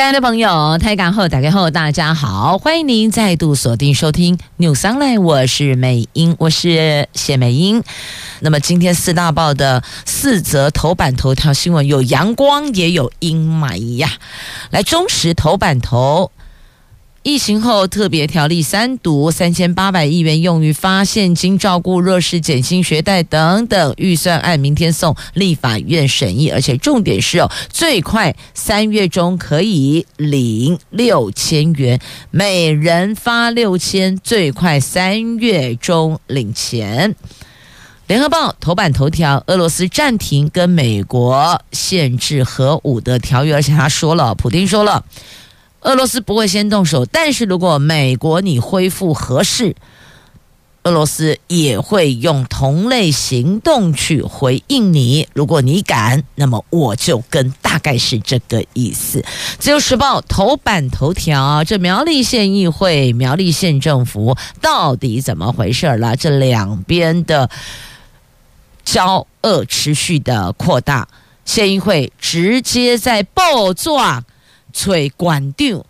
亲爱的朋友，台港后打开后，大家好，欢迎您再度锁定收听 News Online，我是美英，我是谢美英。那么今天四大报的四则头版头条新闻，有阳光也有阴霾呀。来，中时头版头。疫情后特别条例三读，三千八百亿元用于发现金、照顾弱势、减轻学贷等等预算案，明天送立法院审议，而且重点是哦，最快三月中可以领六千元，每人发六千，最快三月中领钱。联合报头版头条：俄罗斯暂停跟美国限制核武的条约，而且他说了，普丁说了。俄罗斯不会先动手，但是如果美国你恢复核试，俄罗斯也会用同类行动去回应你。如果你敢，那么我就跟，大概是这个意思。自由时报头版头条：这苗栗县议会、苗栗县政府到底怎么回事了？这两边的交恶持续的扩大，县议会直接在报状。催馆长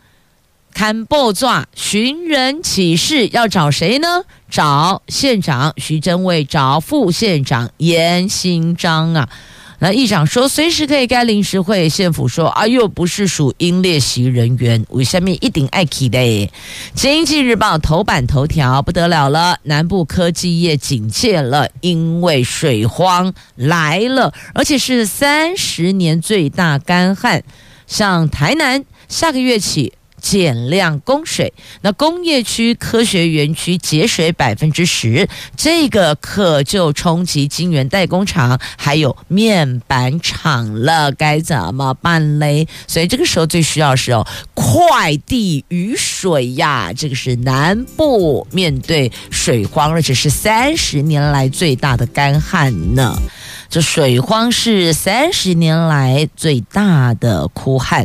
看报纸寻人启事，要找谁呢？找县长徐榛蔚，找副县长严新章啊。那议长说随时可以开临时会，县府说啊，又不是属英列席人员，为什么一定爱去的？经济日报头版头条不得了了，南部科技业警戒了，因为水荒来了，而且是三十年最大干旱。像台南下个月起减量供水，那工业区科学园区节水百分之十，这个可就冲击晶圆代工厂还有面板厂了，该怎么办嘞？所以这个时候最需要是哦，快递雨水呀，这个是南部面对水荒，而且是三十年来最大的干旱呢。这水荒是三十年来最大的枯旱。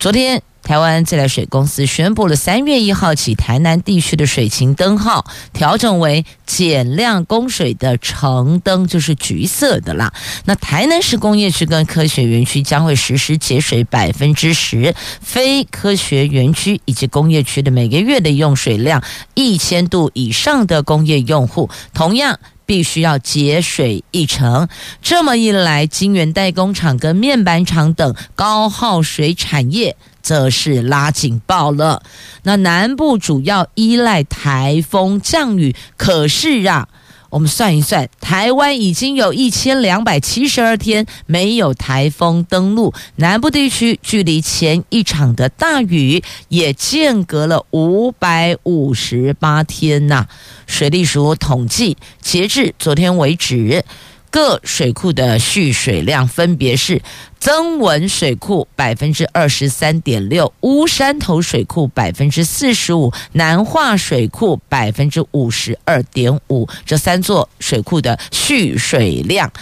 昨天，台湾自来水公司宣布了，三月一号起，台南地区的水情灯号调整为减量供水的橙灯，就是橘色的啦。那台南市工业区跟科学园区将会实施节水百分之十，非科学园区以及工业区的每个月的用水量一千度以上的工业用户，同样。必须要节水一成，这么一来，晶圆代工厂跟面板厂等高耗水产业则是拉警报了。那南部主要依赖台风降雨，可是啊。我们算一算，台湾已经有一千两百七十二天没有台风登陆，南部地区距离前一场的大雨也间隔了五百五十八天呐。水利署统计，截至昨天为止。各水库的蓄水量分别是：增文水库百分之二十三点六，乌山头水库百分之四十五，南化水库百分之五十二点五。这三座水库的蓄水量。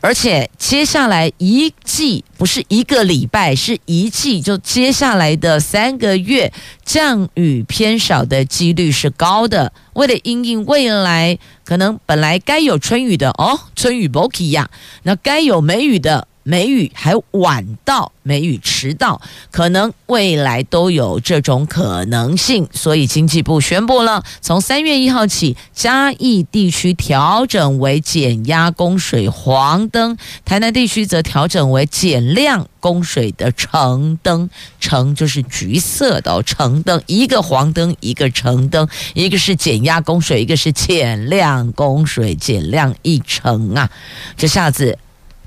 而且接下来一季不是一个礼拜，是一季，就接下来的三个月降雨偏少的几率是高的。为了因应未来可能本来该有春雨的哦，春雨不起呀，那该有梅雨的。梅雨还晚到，梅雨迟到，可能未来都有这种可能性，所以经济部宣布了，从三月一号起，嘉义地区调整为减压供水黄灯，台南地区则调整为减量供水的橙灯，橙就是橘色的橙灯，一个黄灯，一个橙灯，一个是减压供水，一个是减量供水，减量一成啊，这下子。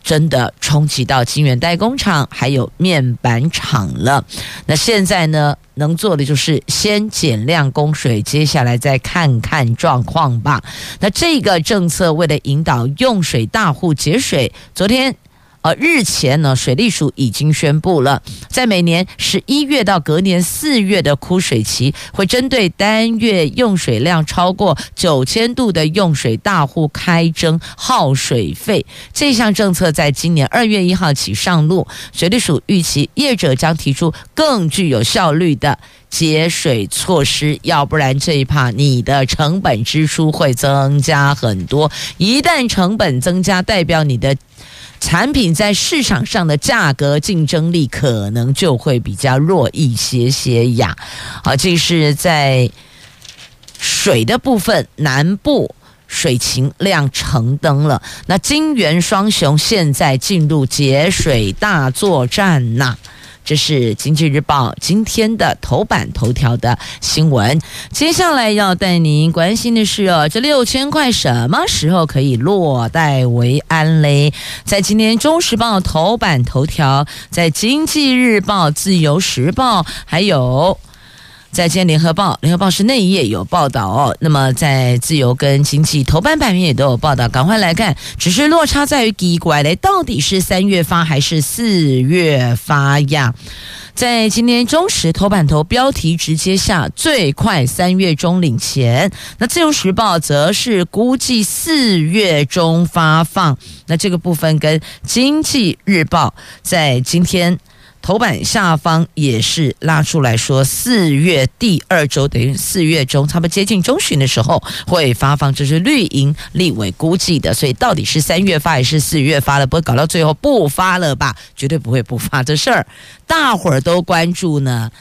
真的冲击到晶圆代工厂还有面板厂了。那现在呢，能做的就是先减量供水，接下来再看看状况吧。那这个政策为了引导用水大户节水，昨天而，日前呢，水利署已经宣布了，在每年十一月到隔年四月的枯水期，会针对单月用水量超过九千度的用水大户开征耗水费。这项政策在今年二月一号起上路，水利署预期业者将提出更具有效率的节水措施，要不然这一趴你的成本支出会增加很多。一旦成本增加，代表你的。产品在市场上的价格竞争力可能就会比较弱一些些呀。好，这是在水的部分，南部水情亮橙灯了。那金元双雄现在进入节水大作战呐。这是《经济日报》今天的头版头条的新闻。接下来要带您关心的是哦，这六千块什么时候可以落袋为安嘞？在今天《中时报》头版头条，在《经济日报》、《自由时报》还有。在今天联合报，联合报是内页有报道哦。那么在自由跟经济头版版面也都有报道，赶快来看。只是落差在于奇怪嘞，到底是三月发还是四月发呀？在今天中时头版头标题直接下最快三月中领钱，那自由时报则是估计四月中发放。那这个部分跟经济日报在今天。头版下方也是拉出来说，四月第二周等于四月中，差不多接近中旬的时候会发放，这是绿营立委估计的，所以到底是三月发还是四月发了？不会搞到最后不发了吧？绝对不会不发这事儿，大伙儿都关注呢。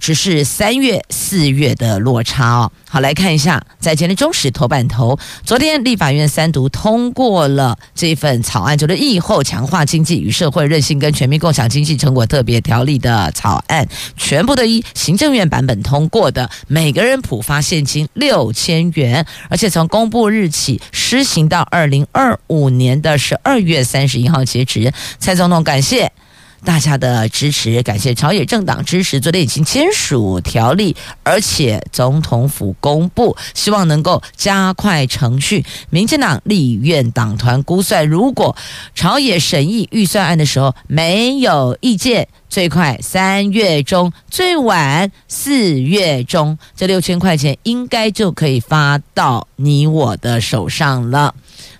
只是三月、四月的落差哦。好，来看一下，在今天中时头版头，昨天立法院三读通过了这份草案，就是疫后强化经济与社会韧性跟全民共享经济成果特别条例的草案，全部都依行政院版本通过的，每个人普发现金六千元，而且从公布日起施行到二零二五年的十二月三十一号截止。蔡总统感谢。大家的支持，感谢朝野政党支持。昨天已经签署条例，而且总统府公布，希望能够加快程序。民进党立院党团估算，如果朝野审议预算案的时候没有意见，最快三月中，最晚四月中，这六千块钱应该就可以发到你我的手上了。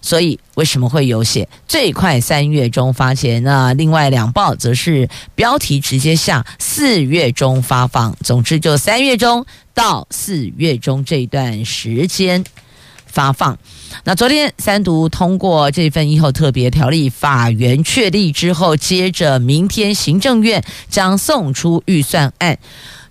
所以为什么会有写最快三月中发钱那？另外两报则是标题直接下四月中发放。总之就三月中到四月中这段时间发放。那昨天三读通过这份疫后特别条例，法院确立之后，接着明天行政院将送出预算案。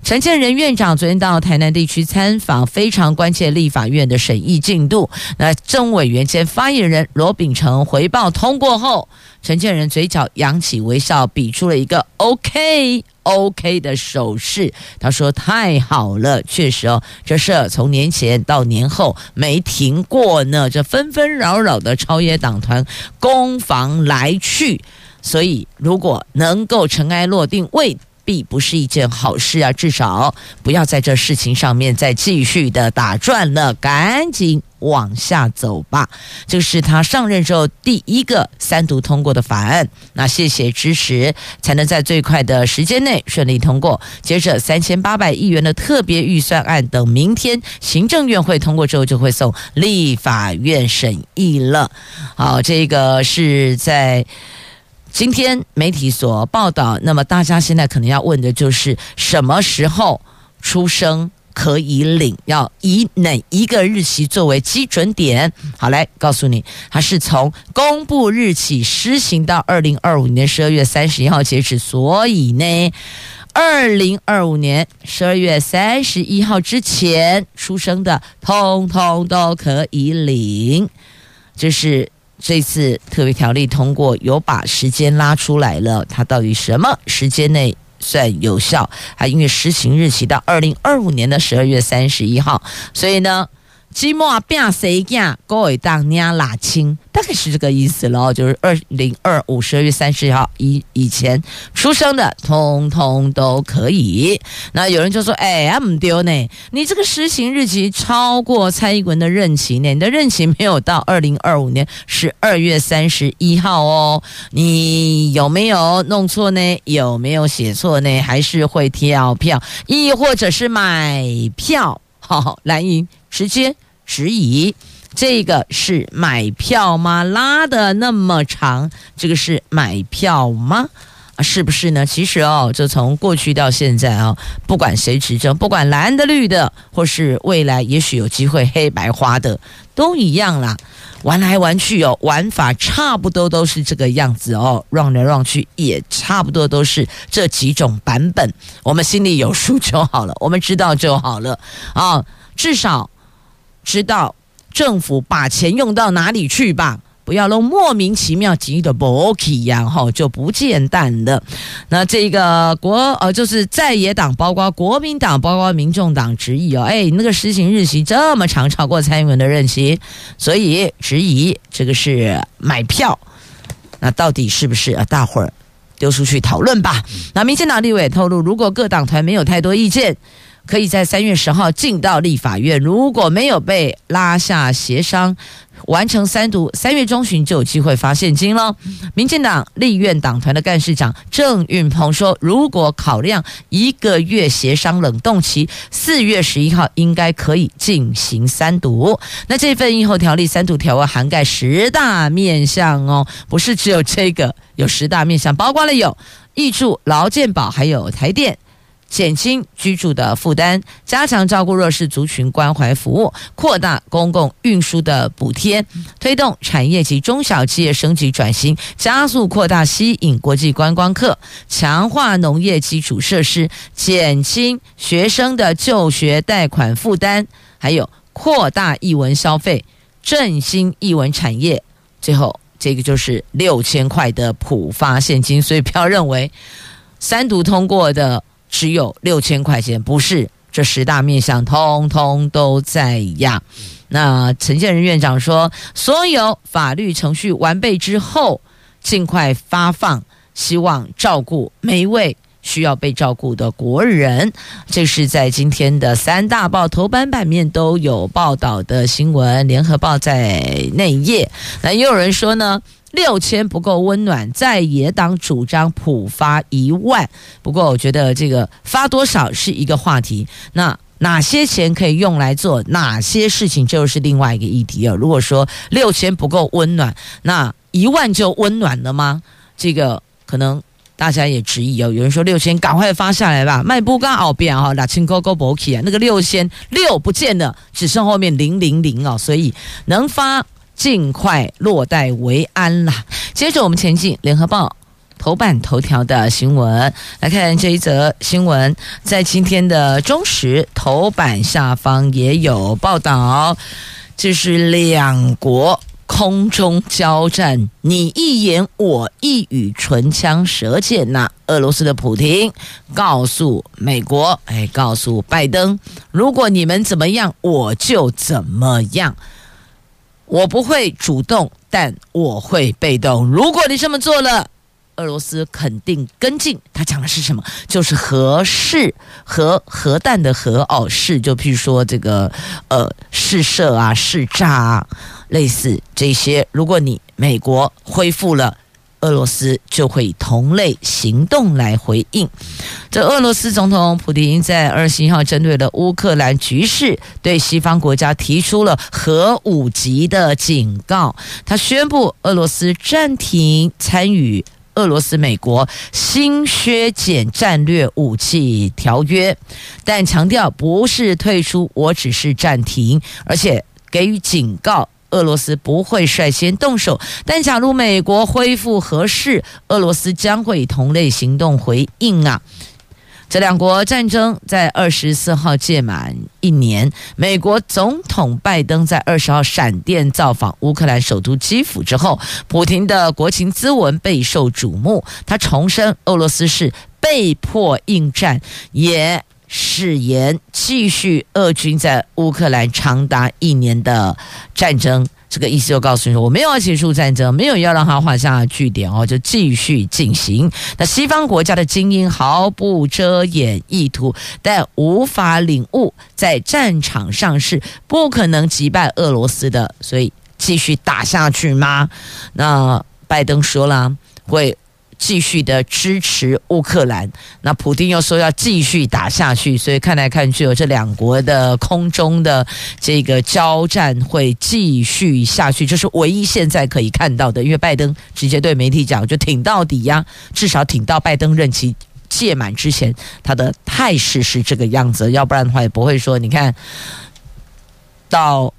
陈建仁院长昨天到台南地区参访，非常关切立法院的审议进度。那政委员兼发言人罗秉成回报通过后，陈建仁嘴角扬起微笑，比出了一个 OK OK 的手势。他说：“太好了，确实哦，这事从年前到年后没停过呢。这纷纷扰扰的朝野党团攻防来去，所以如果能够尘埃落定，为。”必不是一件好事啊！至少不要在这事情上面再继续的打转了，赶紧往下走吧。这是他上任之后第一个三读通过的法案。那谢谢支持，才能在最快的时间内顺利通过。接着三千八百亿元的特别预算案，等明天行政院会通过之后，就会送立法院审议了。好，这个是在。今天媒体所报道，那么大家现在可能要问的就是什么时候出生可以领？要以哪一个日期作为基准点？好，来告诉你，它是从公布日起施行到二零二五年十二月三十一号截止。所以呢，二零二五年十二月三十一号之前出生的，通通都可以领。这是。这次特别条例通过，有把时间拉出来了。它到底什么时间内算有效？还因为实行日期到二零二五年的十二月三十一号，所以呢，寂寞变谁家，各位当娘拉亲，大概是这个意思喽。就是二零二五十二月三十号以以前出生的，通通都可以。那有人就说：“哎，阿姆丢呢？你这个施行日期超过蔡英文的任期呢？你的任期没有到二零二五年十二月三十一号哦。你有没有弄错呢？有没有写错呢？还是会跳票，亦或者是买票？好，蓝营直接。”质疑这个是买票吗？拉得那么长，这个是买票吗？啊是不是呢？其实哦，就从过去到现在啊、哦，不管谁执政，不管蓝的绿的，或是未来也许有机会黑白花的，都一样啦。玩来玩去哦，玩法差不多都是这个样子哦，让来让去也差不多都是这几种版本。我们心里有数就好了，我们知道就好了啊、至少。知道政府把钱用到哪里去吧，不要弄莫名其妙急的不起呀，哈就不见蛋了。那这个国呃，就是在野党，包括国民党，包括民众党，质疑哦，哎，那个施行日期这么长，超过蔡英文的任期，所以质疑这个是买票。那到底是不是啊？大伙儿丢出去讨论吧。那民进党立委透露，如果各党团没有太多意见。可以在三月十号进到立法院，如果没有被拉下协商，完成三读，三月中旬就有机会发现金了。民进党立院党团的干事长郑运鹏说，如果考量一个月协商冷冻期，四月十一号应该可以进行三读。那这份议后条例三读条文涵盖十大面向哦，不是只有这个，有十大面向，包括了有挹注劳健保，还有台电。减轻居住的负担，加强照顾弱势族群关怀服务，扩大公共运输的补贴，推动产业及中小企业升级转型，加速扩大吸引国际观光客，强化农业基础设施，减轻学生的就学贷款负担，还有扩大译文消费，振兴译文产业。最后，这个就是六千块的普发现金，所以不要认为三读通过的。只有六千块钱，不是这十大面向通通都在呀。那陈建仁院长说，所有法律程序完备之后，尽快发放，希望照顾每一位需要被照顾的国人。这是在今天的三大报头版版面都有报道的新闻，联合报在内页。那也有人说呢。六千不够温暖，在野党主张普发一万。不过，我觉得这个发多少是一个话题。那哪些钱可以用来做哪些事情，就是另外一个议题了。如果说六千不够温暖，那一万就温暖了吗？这个可能大家也质疑哦。有人说六千赶快发下来吧，卖不刚好变哈，那清高高不起啊，那个六千六不见了，只剩后面零零零哦，所以能发。尽快落袋为安啦。接着我们前进，《联合报》头版头条的新闻来看这一则新闻，在今天的中时头版下方也有报道，这是两国空中交战，你一言我一语，唇枪舌剑呐。俄罗斯的普京告诉美国，哎，告诉拜登，如果你们怎么样，我就怎么样。我不会主动，但我会被动。如果你这么做了，俄罗斯肯定跟进。他讲的是什么？就是核试核核弹的核哦，试就譬如说这个呃试射啊、试炸啊，类似这些。如果你美国恢复了。俄罗斯就会以同类行动来回应。这俄罗斯总统普丁在二十一号针对了乌克兰局势，对西方国家提出了核武级的警告。他宣布俄罗斯暂停参与俄罗斯美国新削减战略武器条约，但强调不是退出，我只是暂停，而且给予警告。俄罗斯不会率先动手，但假如美国恢复核试，俄罗斯将会以同类行动回应啊！这两国战争在二十四号届满一年，美国总统拜登在二十号闪电造访乌克兰首都基辅之后，普京的国情咨文备受瞩目。他重申俄罗斯是被迫应战，也誓言继续俄军在乌克兰长达一年的战争。这个意思就告诉你说，我没有要结束战争，没有要让它画下句点哦，就继续进行。那西方国家的精英毫不遮掩意图，但无法领悟，在战场上是不可能击败俄罗斯的，所以继续打下去吗？那拜登说了会。继续的支持乌克兰，那普京又说要继续打下去，所以看来看去，这两国的空中的这个交战会继续下去，这是唯一现在可以看到的。因为拜登直接对媒体讲，就挺到底呀，至少挺到拜登任期届满之前，他的态势是这个样子，要不然的话也不会说，你看到。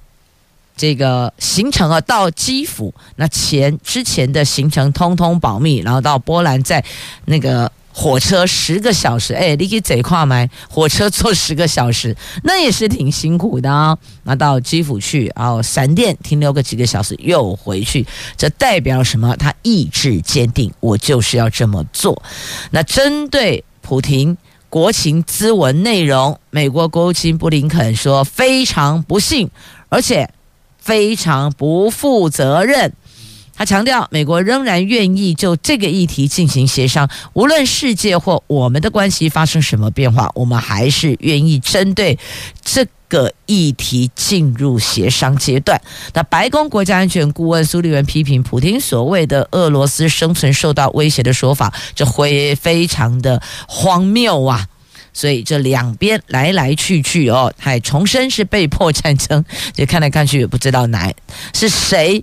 这个行程啊，到基辅那前之前的行程通通保密，然后到波兰在那个火车十个小时，哎，你给贼跨吗？火车坐十个小时，那也是挺辛苦的啊。那到基辅去，然后闪电停留个几个小时又回去，这代表什么？他意志坚定，我就是要这么做。那针对普廷国情咨文内容，美国国务卿布林肯说非常不幸，而且。非常不负责任。他强调，美国仍然愿意就这个议题进行协商，无论世界或我们的关系发生什么变化，我们还是愿意针对这个议题进入协商阶段。那白宫国家安全顾问苏利文批评普丁所谓的俄罗斯生存受到威胁的说法，这会非常的荒谬啊！所以这两边来来去去哦，还重申是被迫战争，就看来看去也不知道哪是谁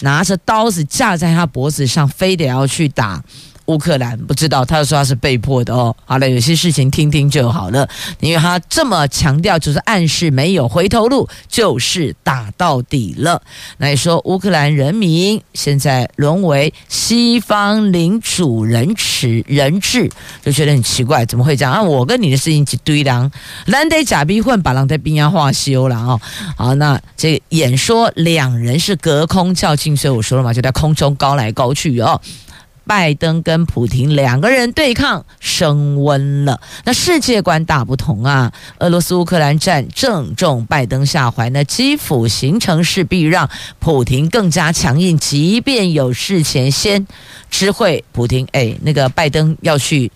拿着刀子架在他脖子上，非得要去打。乌克兰不知道，他说他是被迫的哦。好了，有些事情听听就好了，因为他这么强调，就是暗示没有回头路，就是打到底了。那也说乌克兰人民现在沦为西方领主人质人质，就觉得很奇怪，怎么会这样？啊，我跟你的事情一堆狼，难得假逼混，把狼在冰压化修了哦。好，那这演说两人是隔空较劲，所以我说了嘛，就在空中高来高去哦。拜登跟普京两个人对抗升温了，那世界观大不同啊！俄罗斯乌克兰战正中拜登下怀，那基辅行程势必让普亭更加强硬，即便有事前先知会普京，哎，那个拜登要去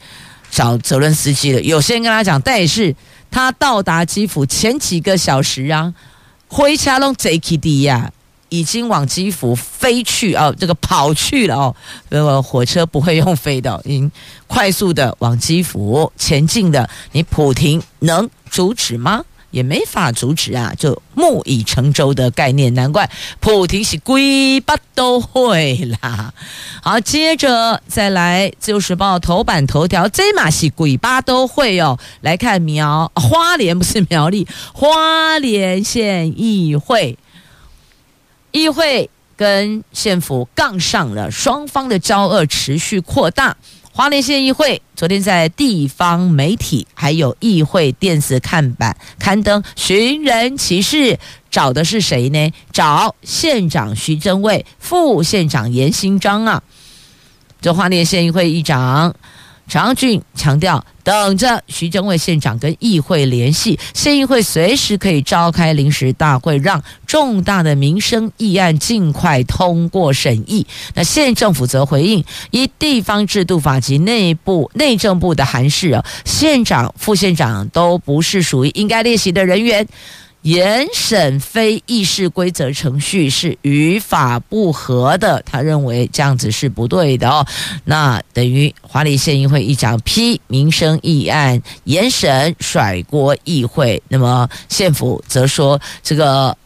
找泽伦斯基了，有先跟他讲，但是他到达基辅前几个小时啊，回家拢贼起的呀。已经往基辅飞去哦，这个跑去了哦，那个火车不会用飞的，已经快速的往基辅前进的。你普亭能阻止吗？也没法阻止啊，就木已成舟的概念。难怪普亭是鬼八都会啦。好，接着再来《自由时报》头版头条，这马是鬼八都会哦。来看苗花莲不是苗栗，花莲县议会。议会跟县府杠上了，双方的交恶持续扩大。花莲县议会昨天在地方媒体还有议会电子看板刊登寻人启事，找的是谁呢？找县长徐榛蔚、副县长严兴章啊。这花莲县议会议长。常俊强调，等着徐榛蔚县长跟议会联系，县议会随时可以召开临时大会，让重大的民生议案尽快通过审议。那县政府则回应，依地方制度法及内部内政部的函释啊，县长、副县长都不是属于应该列席的人员。严审非议事规则程序是与法不合的，他认为这样子是不对的哦。那等于花莲县议会议长批民生议案严审甩锅议会，那么县府则说这个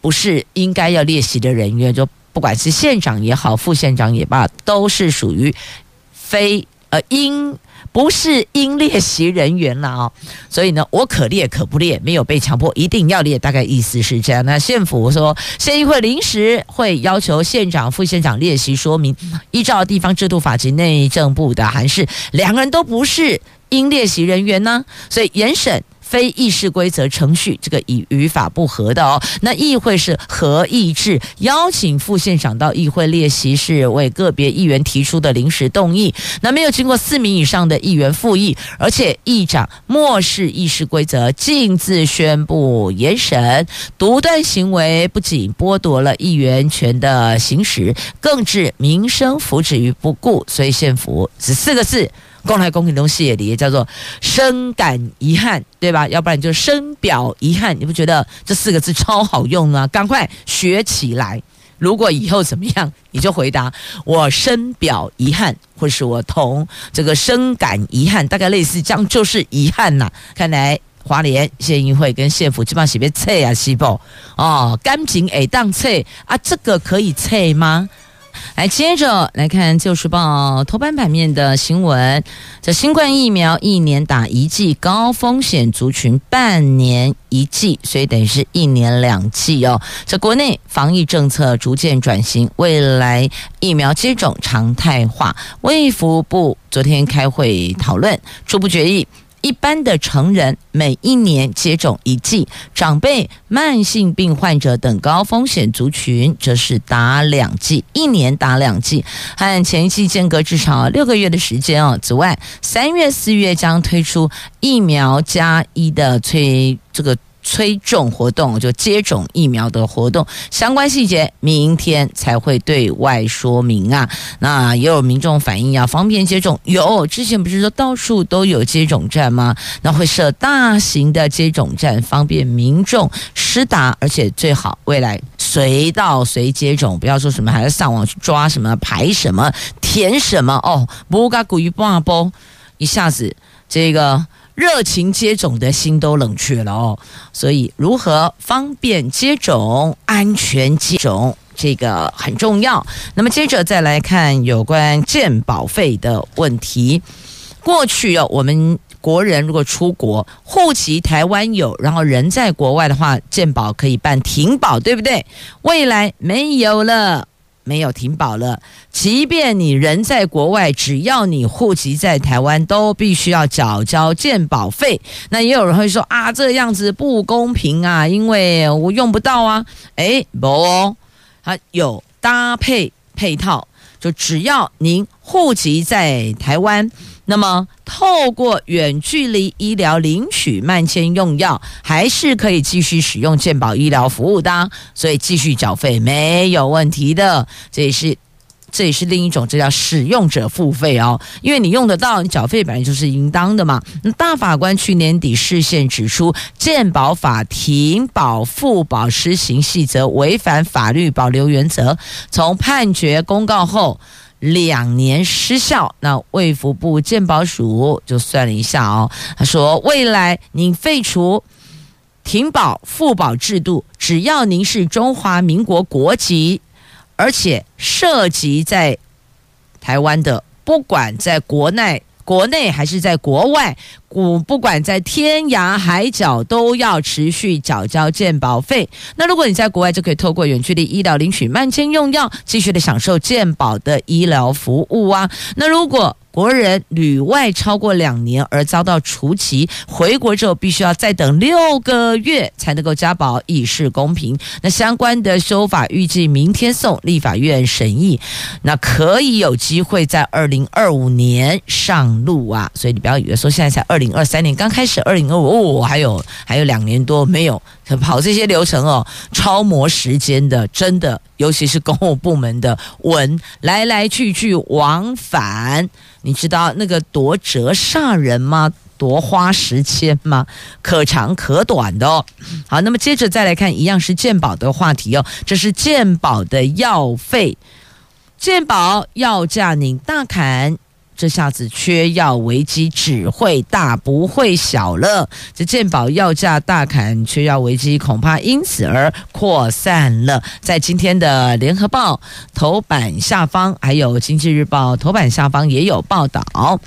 不是应该要列席的人员，就不管是县长也好，副县长也罢，都是属于非呃应。不是应列席人员了啊，所以呢，我可列可不列，没有被强迫一定要列，大概意思是这样。那县府说，县议会临时会要求县长、副县长列席说明，依照地方制度法及内政部的函释，两个人都不是应列席人员呢，所以原审非议事规则程序，这个已与法不合的哦。那议会是合议制，邀请副县长到议会列席，是为个别议员提出的临时动议。那没有经过四名以上的议员复议，而且议长漠视议事规则，径自宣布严审，独断行为不仅剥夺了议员权的行使，更置民生福祉于不顾。所以县府只四个字。公来公给东西也离，叫做深感遗憾，对吧？要不然就深表遗憾，你不觉得这四个字超好用吗？赶快学起来！如果以后怎么样，你就回答我深表遗憾，或是我同这个深感遗憾，大概类似这样，就是遗憾呐、啊。看来华联县议会跟县府基本上是被撤啊，西部哦，感情会当撤啊，这个可以撤吗？来，接着来看《旧时报》头版版面的新闻。这新冠疫苗一年打一剂，高风险族群半年一剂，所以等于是一年两剂哦。这国内防疫政策逐渐转型，未来疫苗接种常态化。卫福部昨天开会讨论初步决议。一般的成人每一年接种一剂，长辈、慢性病患者等高风险族群则是打两剂，一年打两剂，和前一剂间隔至少六个月的时间哦。此外，三月、四月将推出疫苗加一的催这个。催种活动就接种疫苗的活动相关细节，明天才会对外说明啊。那也有民众反映要方便接种，有之前不是说到处都有接种站吗？那会设大型的接种站，方便民众施打，而且最好未来随到随接种，不要说什么还要上网去抓什么排什么填什么哦，不该故意挂包，一下子这个。热情接种的心都冷却了哦，所以如何方便接种、安全接种，这个很重要。那么接着再来看有关健保费的问题。过去哦，我们国人如果出国，户籍台湾有，然后人在国外的话，健保可以办停保，对不对？未来没有了。没有停保了，即便你人在国外，只要你户籍在台湾，都必须要缴交健保费。那也有人会说啊，这样子不公平啊，因为我用不到啊。诶，不哦，它有搭配配套，就只要您户籍在台湾。那么，透过远距离医疗领取慢签用药，还是可以继续使用健保医疗服务的，所以继续缴费没有问题的。这也是，这也是另一种，这叫使用者付费哦。因为你用得到，你缴费本来就是应当的嘛。那大法官去年底释宪指出，健保法停保付保施行细则违反法律保留原则，从判决公告后。两年失效，那卫福部健保署就算了一下哦，他说未来您废除停保复保制度，只要您是中华民国国籍，而且涉及在台湾的，不管在国内。国内还是在国外，不不管在天涯海角，都要持续缴交健保费。那如果你在国外，就可以透过远距离医疗领取慢签用药，继续的享受健保的医疗服务啊。那如果国人旅外超过两年而遭到除籍，回国之后必须要再等六个月才能够加保，以示公平。那相关的修法预计明天送立法院审议，那可以有机会在二零二五年上路啊。所以你不要以为说现在才二零二三年刚开始，二零二五哦，还有还有两年多没有跑这些流程哦，超磨时间的，真的，尤其是公务部门的文来来去去往返。你知道那个夺折煞人吗？夺花时间吗？可长可短的哦。好，那么接着再来看，一样是鉴宝的话题哦。这是鉴宝的药费，鉴宝要价您大砍。这下子缺药危机只会大不会小了。这健保药价大砍，缺药危机恐怕因此而扩散了。在今天的联合报头版下方，还有经济日报头版下方也有报道。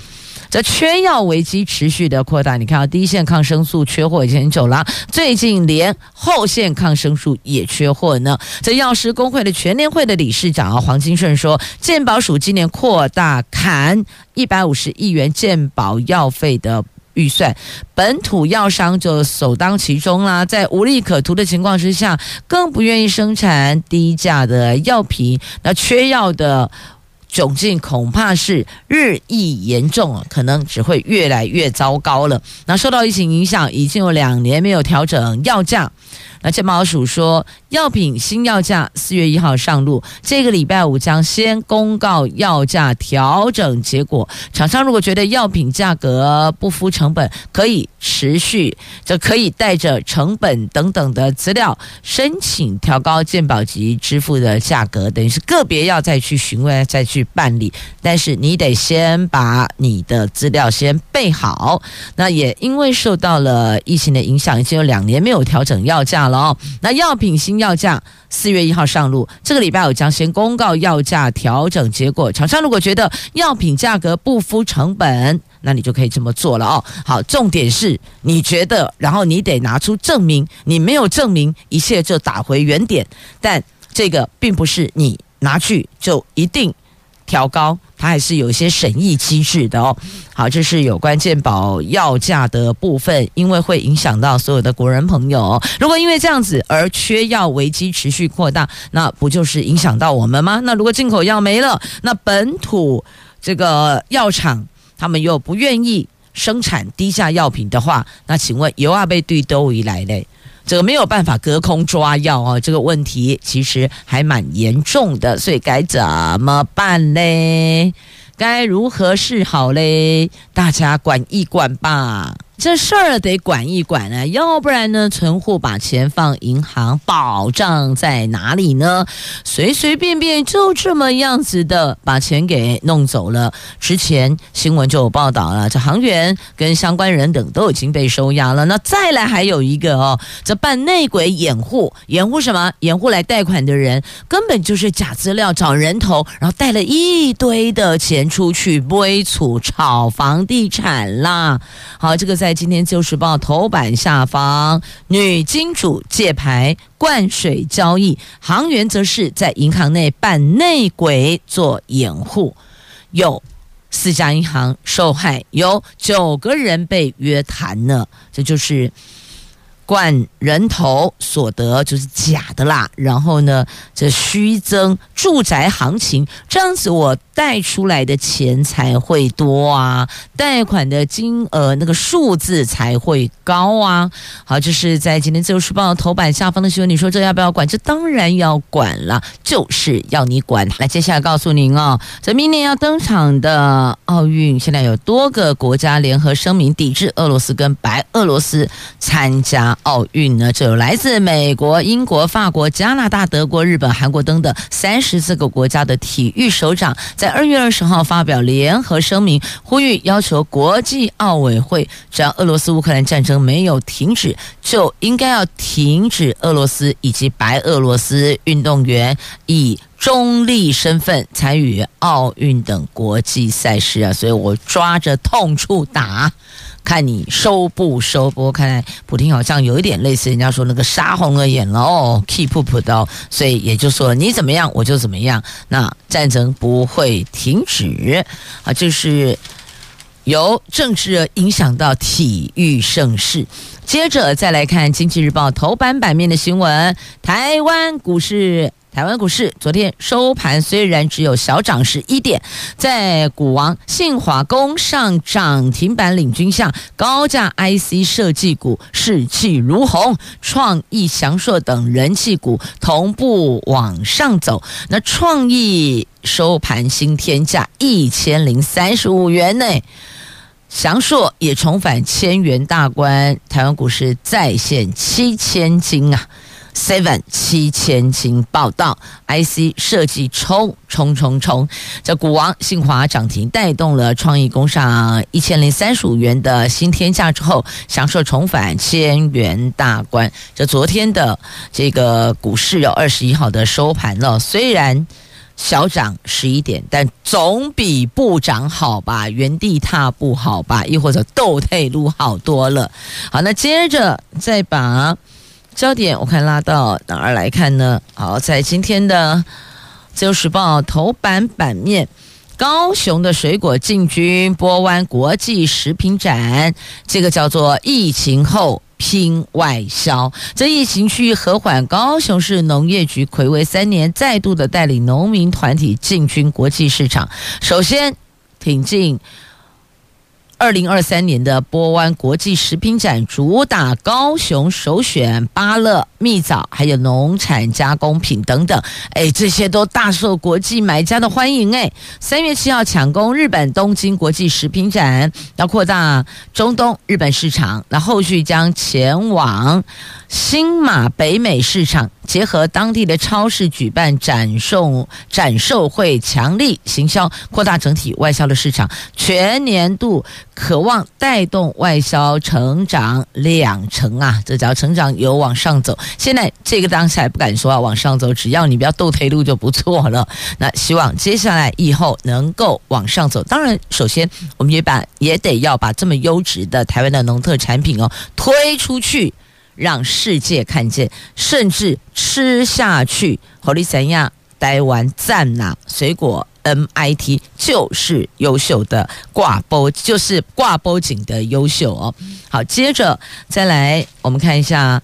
这缺药危机持续的扩大，你看啊第一线抗生素缺货已经很久了，最近连后线抗生素也缺货呢。这药师公会的全联会的理事长啊黄金顺说，健保署今年扩大砍一百五十亿元健保药费的。预算，本土药商就首当其冲啦。在无利可图的情况之下，更不愿意生产低价的药品，那缺药的。窘境恐怕是日益严重，可能只会越来越糟糕了。那受到疫情影响，已经有两年没有调整药价。那健保署说，药品新药价四月一号上路，这个礼拜五将先公告药价调整结果。厂商如果觉得药品价格不敷成本，可以持续，就可以带着成本等等的资料申请调高健保局支付的价格，等于是个别要再去询问、再去办理。但是你得先把你的资料先备好。那也因为受到了疫情的影响，已经有两年没有调整药价。了哦，那药品新药价四月一号上路，这个礼拜我将先公告药价调整结果。厂商如果觉得药品价格不敷成本，那你就可以这么做了哦。好，重点是你觉得，然后你得拿出证明，你没有证明，一切就打回原点。但这个并不是你拿去就一定。调高，它还是有一些审议机制的哦。好，这是有关健保药价的部分，因为会影响到所有的国人朋友。如果因为这样子而缺药危机持续扩大，那不就是影响到我们吗？那如果进口药没了，那本土这个药厂他们又不愿意生产低价药品的话，那请问有啊被对兜一来嘞？这个没有办法隔空抓药哦，这个问题其实还蛮严重的，所以该怎么办嘞？该如何是好嘞？大家管一管吧。这事儿得管一管啊，要不然呢，存户把钱放银行，保障在哪里呢？随随便便就这么样子的把钱给弄走了。之前新闻就有报道了，这行员跟相关人等都已经被收押了。那再来还有一个哦，这办内鬼掩护，掩护什么？掩护来贷款的人根本就是假资料找人头，然后带了一堆的钱出去，微处炒房地产啦。好，这个在。在今天《旧时报》头版下方，女金主借牌灌水交易，行员则是在银行内扮内鬼做掩护，有四家银行受害，有九个人被约谈了，这就是。灌人头所得就是假的啦，然后呢，这虚增住宅行情，这样子我贷出来的钱才会多啊，贷款的金额那个数字才会高啊。好，这是在今天自由时报头版下方的新闻，你说这要不要管？这当然要管了，就是要你管。来，接下来告诉您哦，这明年要登场的奥运，现在有多个国家联合声明抵制俄罗斯跟白俄罗斯参加。奥运呢，就有来自美国、英国、法国、加拿大、德国、日本、韩国等等三十四个国家的体育首长，在二月二十号发表联合声明，呼吁要求国际奥委会，只要俄罗斯乌克兰战争没有停止，就应该要停止俄罗斯以及白俄罗斯运动员以中立身份参与奥运等国际赛事啊！所以我抓着痛处打。看你收不收播，看来普丁好像有一点类似人家说那个杀红了眼了哦，keep up 的，所以也就说你怎么样我就怎么样，那战争不会停止啊，就是由政治影响到体育盛世。接着再来看《经济日报》头版版面的新闻，台湾股市。台湾股市昨天收盘虽然只有小涨十一点，在股王信华工上涨停板领军下，高价 IC 设计股士气如虹，创意、祥硕等人气股同步往上走。那创意收盘新天价一千零三十五元呢，祥硕也重返千元大关，台湾股市再现七千金啊！seven 七千金报道，IC 设计冲冲冲冲，这股王信华涨停带动了创意工上一千零三十五元的新天价之后，享受重返千元大关。这昨天的这个股市有二十一号的收盘了，虽然小涨十一点，但总比不涨好吧？原地踏步好吧？亦或者倒退路好多了。好，那接着再把。焦点我看拉到哪儿来看呢？好，在今天的《自由时报》头版版面，高雄的水果进军波湾国际食品展，这个叫做疫情后拼外销。这疫情趋于和缓，高雄市农业局睽违三年，再度的带领农民团体进军国际市场。首先挺进。二零二三年的波湾国际食品展，主打高雄首选芭乐、蜜枣，还有农产加工品等等，哎，这些都大受国际买家的欢迎。哎，三月七号抢攻日本东京国际食品展，要扩大中东、日本市场，那后续将前往新马北美市场。结合当地的超市举办展售展售会，强力行销，扩大整体外销的市场。全年度渴望带动外销成长两成啊！这叫成长有往上走。现在这个当下不敢说啊往上走，只要你不要倒退路就不错了。那希望接下来以后能够往上走。当然，首先我们也把也得要把这么优质的台湾的农特产品哦推出去。让世界看见，甚至吃下去。侯利三亚台湾赞呐，水果 MIT 就是优秀的挂包，就是挂包景的优秀哦。好，接着再来，我们看一下。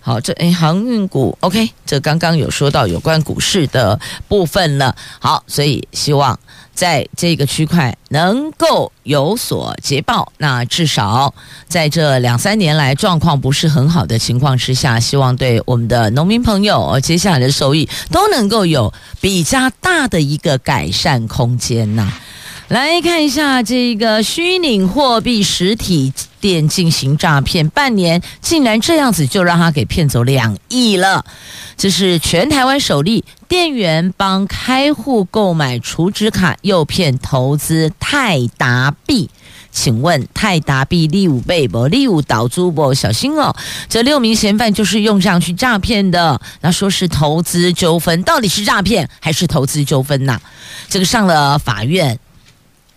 好，这诶航运股 OK，这刚刚有说到有关股市的部分了。好，所以希望在这个区块能够有所捷报。那至少在这两三年来状况不是很好的情况之下，希望对我们的农民朋友接下来的收益都能够有比较大的一个改善空间呐。来看一下这个虚拟货币实体。店进行诈骗，半年竟然这样子就让他给骗走两亿了。这是全台湾首例，店员帮开户购买储值卡，诱骗投资泰达币。请问泰达币利五倍不？利五倒租不？小心哦！这六名嫌犯就是用上去诈骗的。那说是投资纠纷，到底是诈骗还是投资纠纷呐？这个上了法院。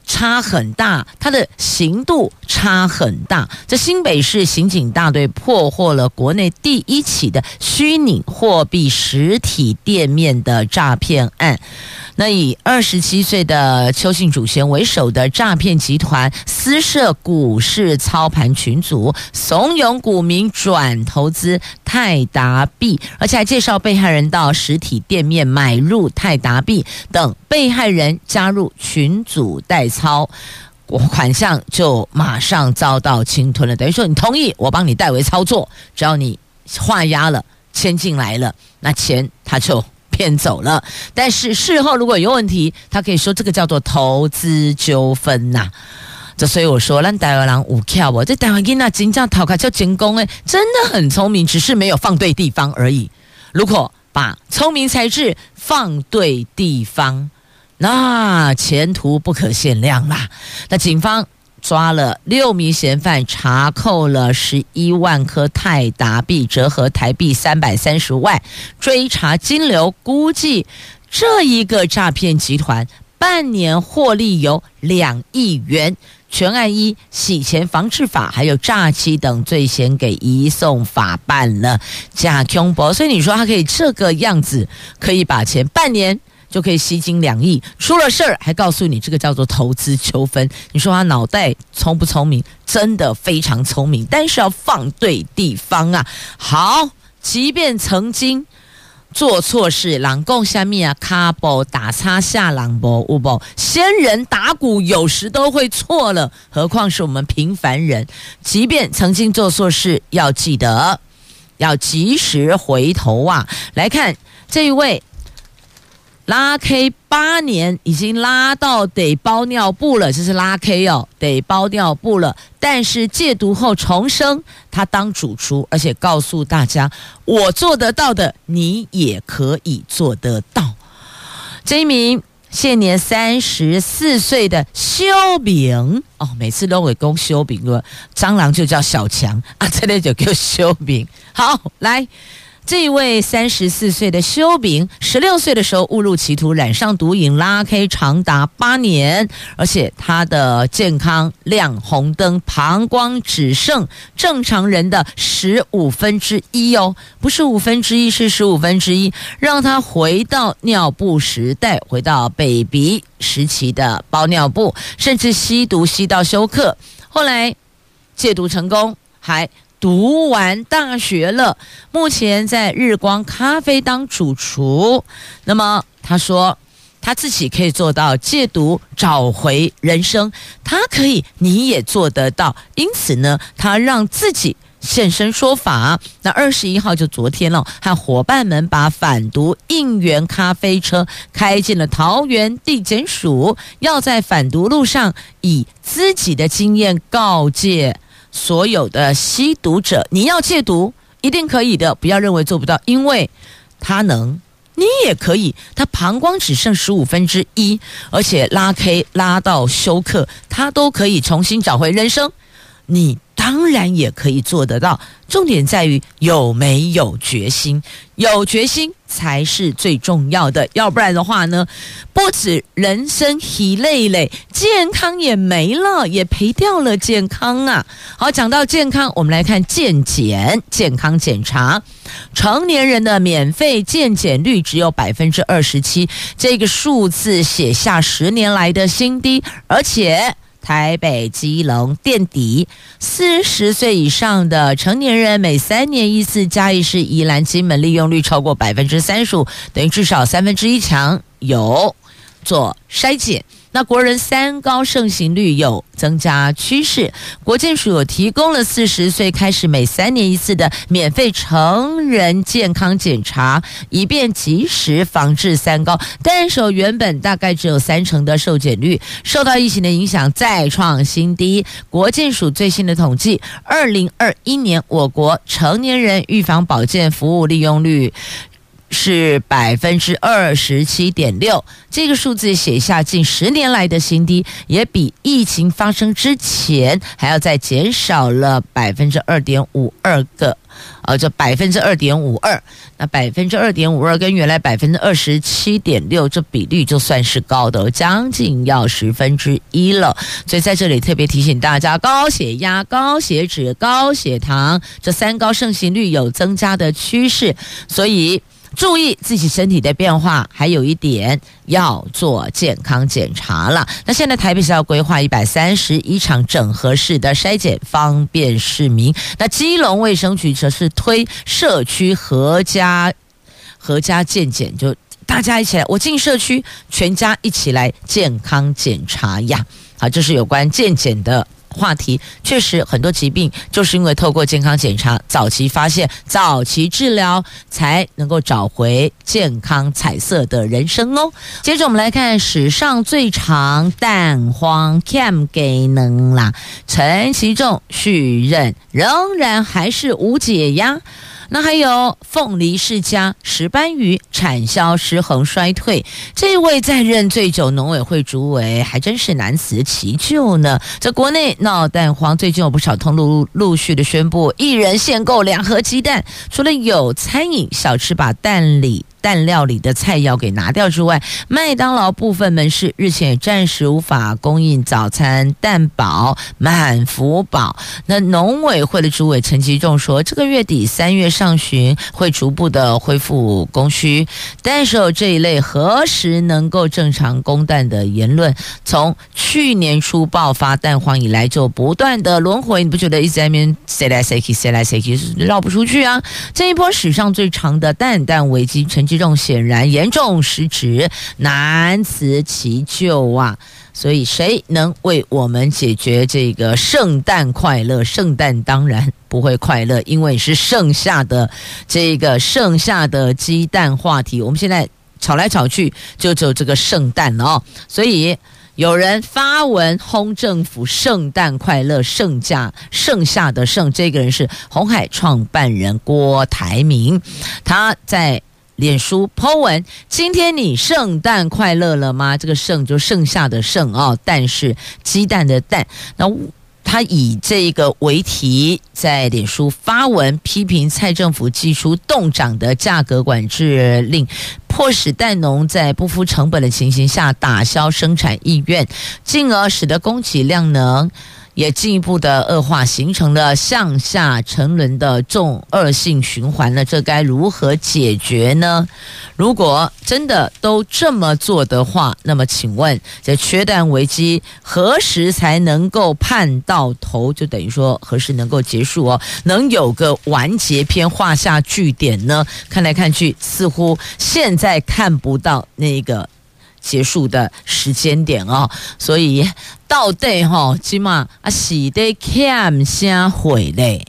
差很大，它的刑度差很大。在新北市刑警大队破获了国内第一起的虚拟货币实体店面的诈骗案。那以二十七岁的邱姓主嫌为首的诈骗集团，私设股市操盘群组，怂恿股民转投资泰达币，而且还介绍被害人到实体店面买入泰达币，等被害人加入群组代操，款项就马上遭到侵吞了。等于说，你同意我帮你代为操作，只要你画押了，签进来了，那钱他就。骗走了，但是事后如果有问题，他可以说这个叫做投资纠纷呐。这所以我说，让台湾人有巧不？这台湾囡仔真正逃开叫成功哎，真的很聪明，只是没有放对地方而已。如果把聪明才智放对地方，那前途不可限量啦。那警方。抓了六名嫌犯，查扣了十一万颗泰达币，折合台币三百三十万。追查金流，估计这一个诈骗集团半年获利有两亿元。全案依洗钱防治法还有诈欺等罪嫌给移送法办了。假恐怖，所以你说他可以这个样子，可以把钱半年。就可以吸金两亿，出了事儿还告诉你这个叫做投资纠纷。你说他脑袋聪不聪明？真的非常聪明，但是要放对地方啊。好，即便曾经做错事，朗贡下面啊，卡波打叉下朗波乌波，仙人打鼓有时都会错了，何况是我们平凡人？即便曾经做错事，要记得要及时回头啊。来看这一位。拉 K 八年已经拉到得包尿布了，这是拉 K 哦，得包尿布了。但是戒毒后重生，他当主厨，而且告诉大家：我做得到的，你也可以做得到。这一名现年三十四岁的修炳哦，每次都会讲修炳了，蟑螂就叫小强啊，这里就叫修炳。好，来。这位三十四岁的修炳，十六岁的时候误入歧途，染上毒瘾，拉黑长达八年，而且他的健康亮红灯，膀胱只剩正常人的十五分之一哦，不是五分之一，是十五分之一，让他回到尿布时代，回到 baby 时期的包尿布，甚至吸毒吸到休克，后来戒毒成功，还。读完大学了，目前在日光咖啡当主厨。那么他说，他自己可以做到戒毒，找回人生。他可以，你也做得到。因此呢，他让自己现身说法。那二十一号就昨天了，和伙伴们把反毒应援咖啡车开进了桃园地检署，要在反毒路上以自己的经验告诫。所有的吸毒者，你要戒毒，一定可以的，不要认为做不到，因为他能，你也可以。他膀胱只剩十五分之一，而且拉 K 拉到休克，他都可以重新找回人生。你当然也可以做得到，重点在于有没有决心，有决心才是最重要的。要不然的话呢，不止人生疲累累，健康也没了，也赔掉了健康啊。好，讲到健康，我们来看健检健康检查，成年人的免费健检率只有百分之二十七，这个数字写下十年来的新低，而且。台北、基隆垫底，四十岁以上的成年人每三年一次，嘉义市、宜兰、金门利用率超过百分之三十五，等于至少三分之一强有做筛检。那国人三高盛行率有增加趋势，国健署提供了四十岁开始每三年一次的免费成人健康检查，以便及时防治三高。但是原本大概只有三成的受检率，受到疫情的影响再创新低。国健署最新的统计，二零二一年我国成年人预防保健服务利用率。是百分之二十七点六，这个数字写下近十年来的新低，也比疫情发生之前还要再减少了百分之二点五二个，呃，这百分之二点五二，那百分之二点五二跟原来百分之二十七点六这比率就算是高的，将近要十分之一了。所以在这里特别提醒大家，高血压、高血脂、高血糖这三高盛行率有增加的趋势，所以。注意自己身体的变化，还有一点要做健康检查了。那现在台北市要规划一百三十一场整合式的筛检，方便市民。那基隆卫生局则是推社区合家合家健检，就大家一起来，我进社区，全家一起来健康检查呀。好，这是有关健检的。话题确实很多疾病就是因为透过健康检查，早期发现、早期治疗，才能够找回健康彩色的人生哦。接着我们来看史上最长蛋黄 cam 给能啦，陈其仲续任仍然还是无解呀。那还有凤梨世家石斑鱼产销失衡衰退，这位在任最久农委会主委还真是难辞其咎呢。在国内闹蛋黄，最近有不少通路陆续的宣布，一人限购两盒鸡蛋，除了有餐饮小吃把蛋里。蛋料理的菜肴给拿掉之外，麦当劳部分门市日前也暂时无法供应早餐蛋堡、满福堡。那农委会的主委陈其仲说，这个月底三月上旬会逐步的恢复供需，但是有这一类何时能够正常供蛋的言论，从去年初爆发蛋荒以来就不断的轮回，你不觉得一直在那边塞来塞去、塞来塞去，绕不出去啊？这一波史上最长的蛋蛋危机，陈。这种显然严重失职，难辞其咎啊！所以，谁能为我们解决这个圣诞快乐？圣诞当然不会快乐，因为是剩下的这个剩下的鸡蛋话题。我们现在吵来吵去，就只有这个圣诞了哦。所以，有人发文轰政府“圣诞快乐”，剩下剩下的剩，这个人是红海创办人郭台铭，他在。脸书 po 文，今天你圣诞快乐了吗？这个“圣”就剩下的“剩”哦，蛋是鸡蛋的“蛋”。那他以这个为题，在脸书发文批评蔡政府祭出冻涨的价格管制令，迫使蛋农在不敷成本的情形下打消生产意愿，进而使得供给量能。也进一步的恶化，形成了向下沉沦的重恶性循环了。这该如何解决呢？如果真的都这么做的话，那么请问这缺蛋危机何时才能够盼到头？就等于说何时能够结束哦？能有个完结篇画下句点呢？看来看去，似乎现在看不到那个。结束的时间点哦，所以到底哈，起码啊是得欠些回嘞。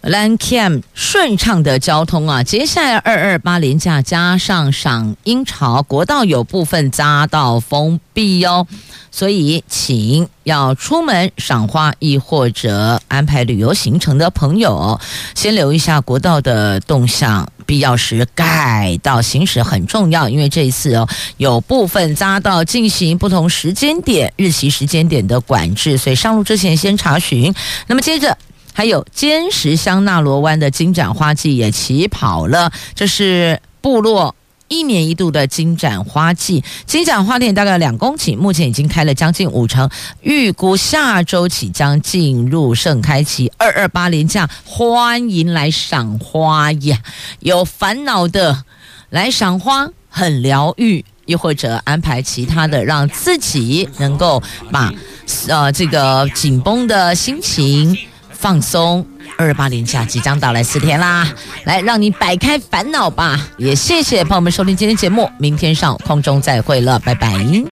蓝 cam 顺畅的交通啊，接下来二二八连假加上赏樱潮，国道有部分匝道封闭哦，所以请要出门赏花亦或者安排旅游行程的朋友，先留一下国道的动向，必要时改道行驶很重要，因为这一次哦有部分匝道进行不同时间点、日期时间点的管制，所以上路之前先查询。那么接着。还有尖石乡纳罗湾的金盏花季也起跑了，这是部落一年一度的金盏花季。金盏花田大概两公顷，目前已经开了将近五成，预估下周起将进入盛开期。二二八连假，欢迎来赏花呀！有烦恼的来赏花，很疗愈；又或者安排其他的，让自己能够把呃这个紧绷的心情。放松，二八连假即将到来四天啦，来让你摆开烦恼吧。也谢谢朋友们收听今天节目，明天上空中再会了，拜拜。